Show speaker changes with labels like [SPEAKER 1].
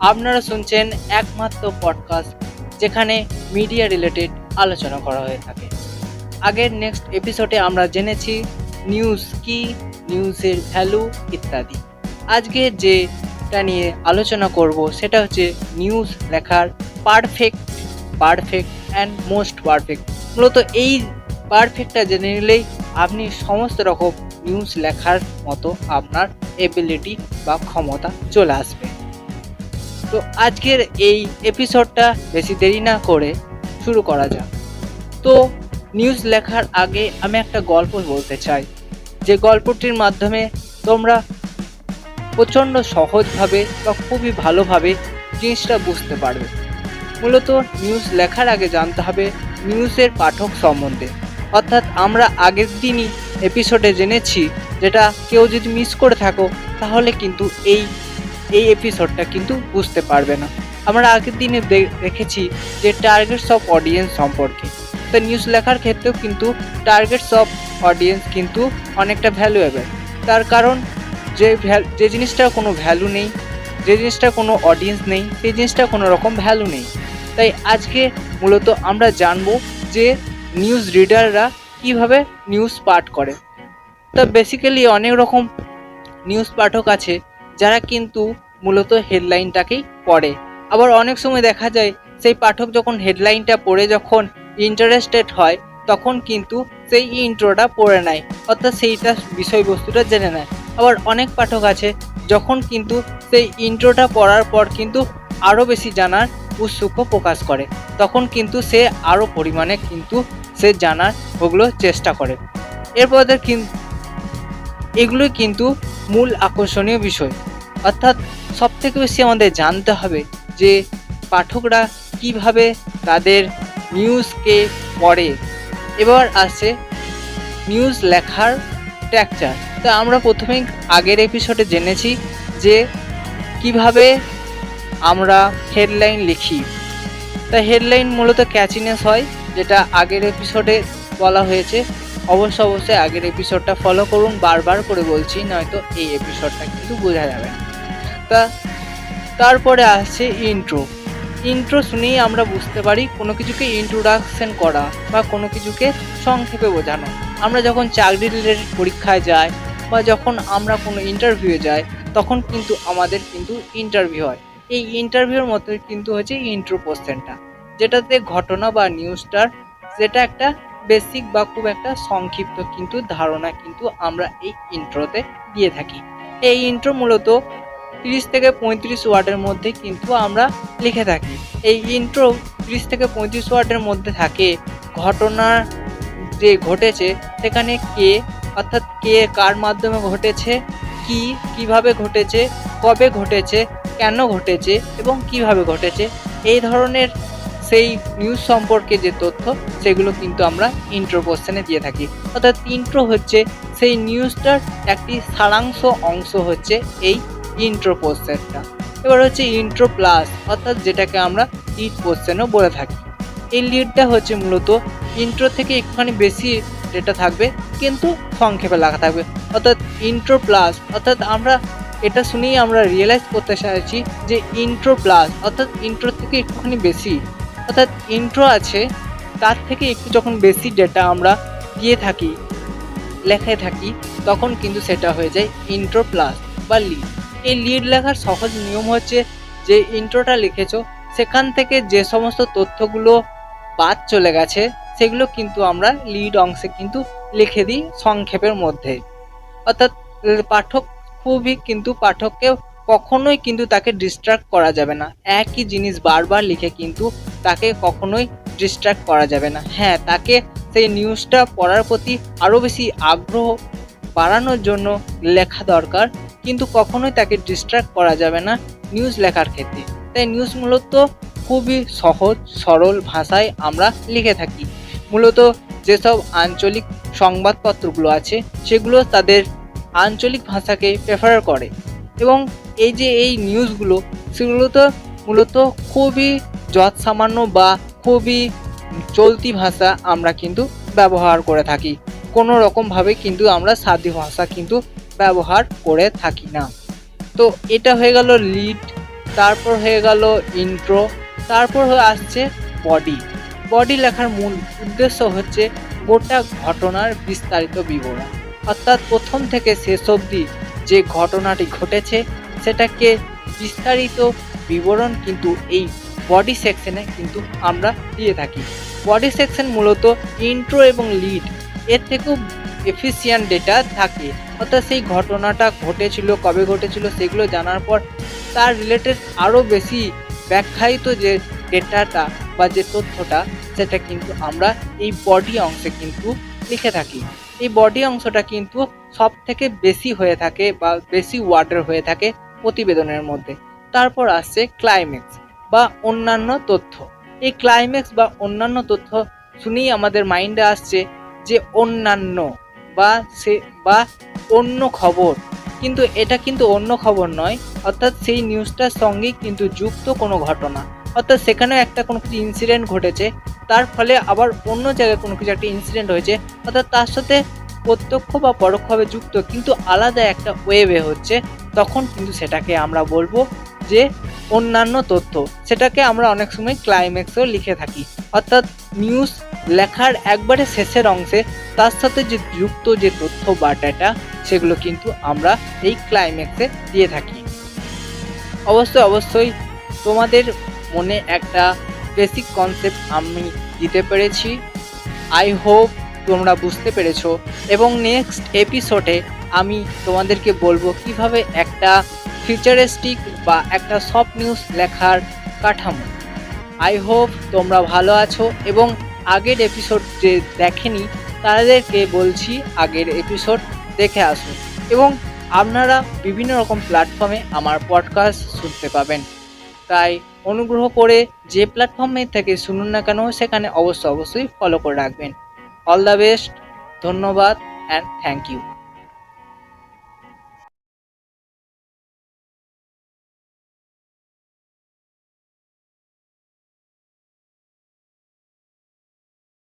[SPEAKER 1] আপনারা শুনছেন একমাত্র পডকাস্ট যেখানে মিডিয়া রিলেটেড আলোচনা করা হয়ে থাকে। আগের নেক্সট এপিসোডে আমরা জেনেছি নিউজ কি নিউজের ভ্যালু ইত্যাদি। আজকে যেটা নিয়ে আলোচনা করব সেটা হচ্ছে নিউজ লেখার perfect perfect and most perfect মূলত এই পারফেক্টটা জেনে নিলেই আপনি সমস্ত রকম নিউজ লেখার মতো আপনার এবিলিটি বা ক্ষমতা চলে আসবে। তো আজকের এই এপিসোডটা বেশি দেরি না করে শুরু করা যাক। তো নিউজ লেখার আগে আমি একটা গল্প বলতে চাই। যে গল্পটির মাধ্যমে তোমরা প্রচণ্ড সহজভাবে বা খুবই ভালোভাবে জিনিসটা বুঝতে পারবে। মূলত নিউজ লেখার আগে জানতে হবে নিউজের পাঠক সম্বন্ধে। অর্থাৎ আমরা আগের দিনই এপিসোডে জেনেছি যেটা কেউ যদি মিস করে থাকো, তাহলে কিন্তু এই এই এপিসোডটা কিন্তু বুঝতে পারবে না। আমরা আগের দিনে দেখেছি যে টার্গেটস অফ অডিয়েন্স সম্পর্কে। তো নিউজ লেখার ক্ষেত্রেও কিন্তু টার্গেটস অফ অডিয়েন্স কিন্তু অনেকটা ভ্যালুয়েবল তার কারণ যে যে জিনিসটার কোনো ভ্যালু নেই, যে জিনিসটার কোনো অডিয়েন্স নেই, সেই জিনিসটার কোনো রকম ভ্যালু নেই। তাই আজকে মূলত আমরা জানব যে নিউজ রিডাররা কীভাবে নিউজ পাঠ করে। তা বেসিক্যালি অনেক রকম নিউজ পাঠক আছে যারা কিন্তু মূলত হেডলাইনটাকেই পড়ে। আবার অনেক সময় দেখা যায়, সেই পাঠক যখন হেডলাইনটা পড়ে যখন ইন্টারেস্টেড হয়, তখন কিন্তু সেই ইন্ট্রোটা পড়ে নেয়, অর্থাৎ সেইটা বিষয়বস্তুটা জেনে নেয়। আবার অনেক পাঠক আছে, যখন কিন্তু সেই ইন্ট্রোটা পড়ার পর কিন্তু আরও বেশি জানার উৎসুক প্রকাশ করে। তখন কিন্তু সে আরও পরিমাণে কিন্তু সে জানার ওগুলো চেষ্টা করে। এরপর কিন্তু এগুলোই কিন্তু মূল আকর্ষণীয় বিষয়। অর্থাৎ সব থেকে বেশি আমাদের জানতে হবে যে পাঠকরা কীভাবে তাদের নিউজকে পড়ে। এবার আসছে নিউজ লেখার স্ট্রাকচার তা আমরা প্রথমেই আগের এপিসোডে জেনেছি যে কীভাবে আমরা হেডলাইন লিখি। তা হেডলাইন মূলত ক্যাচিনেস হয়, যেটা আগের এপিসোডে বলা হয়েছে। অবশ্য অবশ্যই আগের এপিসোডটা ফলো করুন, বারবার করে বলছি, নয়তো এই এপিসোডটা কিন্তু বোঝা যাবে না। তা, তারপরে আসছে ইন্ট্রো ইন্ট্রো শুনেই আমরা বুঝতে পারি কোনো কিছুকে ইন্ট্রোডাকশন করা বা কোনো কিছুকে সংক্ষেপে বোঝানো। আমরা যখন চাকরি রিলেটেড পরীক্ষায় যাই বা যখন আমরা কোনো ইন্টারভিউয়ে যাই, তখন কিন্তু আমাদের কিন্তু ইন্টারভিউ হয়। এই ইন্টারভিউর মতো কিন্তু হচ্ছে ইন্ট্রো পোর্শনটা যেটাতে ঘটনা বা নিউজটার যেটা একটা বেসিক বা খুব একটা সংক্ষিপ্ত কিন্তু ধারণা কিন্তু আমরা এই ইন্ট্রোতে দিয়ে থাকি। এই ইন্ট্রো মূলত তিরিশ থেকে পঁয়ত্রিশ ওয়ার্ডের মধ্যে কিন্তু আমরা লিখে থাকি। এই ইন্ট্রো তিরিশ থেকে পঁয়ত্রিশ ওয়ার্ডের মধ্যে থাকে। ঘটনা যে ঘটেছে, সেখানে কে, অর্থাৎ কে কার মাধ্যমে ঘটেছে, কি, কীভাবে ঘটেছে, কবে ঘটেছে, কেন ঘটেছে এবং কীভাবে ঘটেছে, এই ধরনের সেই নিউজ সম্পর্কে যে তথ্য, সেগুলো কিন্তু আমরা ইন্ট্রো কোশ্চেনে দিয়ে থাকি। অর্থাৎ ইন্ট্রো হচ্ছে, সেই নিউজটার একটি সারাংশ অংশ হচ্ছে এই ইন্ট্রো কোশ্চেনটা এবার হচ্ছে ইন্ট্রো প্লাস অর্থাৎ যেটাকে আমরা লিড কোশ্চেনও বলে থাকি। এই লিডটা হচ্ছে মূলত ইন্ট্রো থেকে একটুখানি বেশি ডেটা থাকবে, কিন্তু সংক্ষেপে লেখা থাকবে। অর্থাৎ ইন্ট্রো প্লাস অর্থাৎ আমরা এটা শুনেই আমরা রিয়েলাইজ করতে চাইছি যে ইন্ট্রো প্লাস অর্থাৎ ইন্ট্রো থেকে একটুখানি বেশি। অর্থাৎ ইন্ট্রো আছে, তার থেকে একটু যখন বেশি ডেটা আমরা দিয়ে থাকি, লেখায় থাকি, তখন কিন্তু সেটা হয়ে যায় ইন্ট্রো প্লাস বা লিড এই লিড লেখার সহজ নিয়ম হচ্ছে যে ইন্ট্রোটা লিখেছো, সেখান থেকে যে সমস্ত তথ্যগুলো বাদ চলে গেছে, সেগুলো কিন্তু আমরা লিড অংশে কিন্তু লিখে দিই সংক্ষেপের মধ্যে। অর্থাৎ পাঠক খুবই কিন্তু পাঠককে কখনোই কিন্তু তাকে ডিস্ট্রাক্ট করা যাবে না। একই জিনিস বারবার লিখে কিন্তু তাকে কখনোই ডিস্ট্রাক্ট করা যাবে না। হ্যাঁ তাকে সেই নিউজটা পড়ার প্রতি আরও বেশি আগ্রহ বাড়ানোর জন্য লেখা দরকার। কিন্তু কখনোই তাকে ডিস্ট্রাক্ট করা যাবে না নিউজ লেখার ক্ষেত্রে। তাই নিউজ মূলত খুবই সহজ, সরল ভাষায় আমরা লিখে থাকি। মূলত যেসব আঞ্চলিক সংবাদপত্রগুলো আছে, সেগুলো তাদের আঞ্চলিক ভাষাকে প্রেফার করে। এবং এই যে এই নিউজগুলো সেগুলো তো মূলত খুবই যৎ সামান্য বা খুবই চলতি ভাষা আমরা কিন্তু ব্যবহার করে থাকি। কোনো রকমভাবে কিন্তু আমরা সাদি ভাষা কিন্তু ব্যবহার করে থাকি না। তো এটা হয়ে গেল লিড তারপর হয়ে গেল ইন্ট্রো তারপর হয়ে আসছে বডি বডি লেখার মূল উদ্দেশ্য হচ্ছে গোটা ঘটনার বিস্তারিত বিবরণ। অর্থাৎ প্রথম থেকে শেষ অবধি যে ঘটনাটি ঘটেছে, সেটাকে বিস্তারিত বিবরণ কিন্তু এই বডি সেকশনে কিন্তু আমরা দিয়ে থাকি। বডি সেকশন মূলত ইন্ট্রো এবং লিড এর থেকেও এফিসিয়েন্ট ডেটা থাকে। অর্থাৎ সেই ঘটনাটা ঘটেছিল, কবে ঘটেছিল সেগুলো জানার পর তার রিলেটেড আরও বেশি ব্যাখ্যায়িত যে ডেটাটা বা যে তথ্যটা, সেটা কিন্তু আমরা এই বডি অংশে কিন্তু লিখে থাকি। এই বডি অংশটা কিন্তু সব থেকে বেশি হয়ে থাকে বা বেশি ওয়ার্ডের হয়ে থাকে প্রতিবেদনের মধ্যে। তারপর আসছে ক্লাইম্যাক্স বা অন্যান্য তথ্য। এই ক্লাইম্যাক্স বা অন্যান্য তথ্য শুনেই আমাদের মাইন্ডে আসছে যে অন্যান্য বা সে, বা অন্য খবর। কিন্তু এটা কিন্তু অন্য খবর নয়, অর্থাৎ সেই নিউজটার সঙ্গেই কিন্তু যুক্ত কোনো ঘটনা। অর্থাৎ সেখানে একটা কোনো কিছু ইনসিডেন্ট ঘটেছে, তার ফলে আবার অন্য জায়গায় কোনো কিছু একটা ইনসিডেন্ট হয়েছে, অর্থাৎ তার সাথে প্রত্যক্ষ বা পরোক্ষভাবে যুক্ত, কিন্তু আলাদা একটা ওয়েবে হচ্ছে, তখন কিন্তু সেটাকে আমরা বলব যে অন্যান্য তথ্য। সেটাকে আমরা অনেক সময় ক্লাইম্যাক্সেও লিখে থাকি। অর্থাৎ নিউজ লেখার একবারে শেষের অংশে তার সাথে যে যুক্ত যে তথ্য বা ডেটা সেগুলো কিন্তু আমরা এই ক্লাইম্যাক্সে দিয়ে থাকি। অবশ্যই অবশ্যই তোমাদের মনে একটা বেসিক কনসেপ্ট আমি দিতে পেরেছি। আই হোপ তোমরা বুঝতে পেরেছ। এবং নেক্সট এপিসোডে আমি তোমাদেরকে বলব কীভাবে একটা ফিউচারিস্টিক বা একটা সফট নিউজ লেখার কাঠামো। আই হোপ তোমরা ভালো আছো এবং আগের এপিসোড যে দেখেনি, তাদেরকে বলছি আগের এপিসোড দেখে আসুন এবং আপনারা বিভিন্ন রকম প্ল্যাটফর্মে আমার পডকাস্ট শুনতে পাবেন। তাই অনুগ্রহ করে যে প্ল্যাটফর্মে থেকে শুনুন না কেন, সেখানে অবশ্যই অবশ্যই ফলো করে রাখবেন। অল দ্য বেস্ট ধন্যবাদ অ্যান্ড থ্যাংক ইউ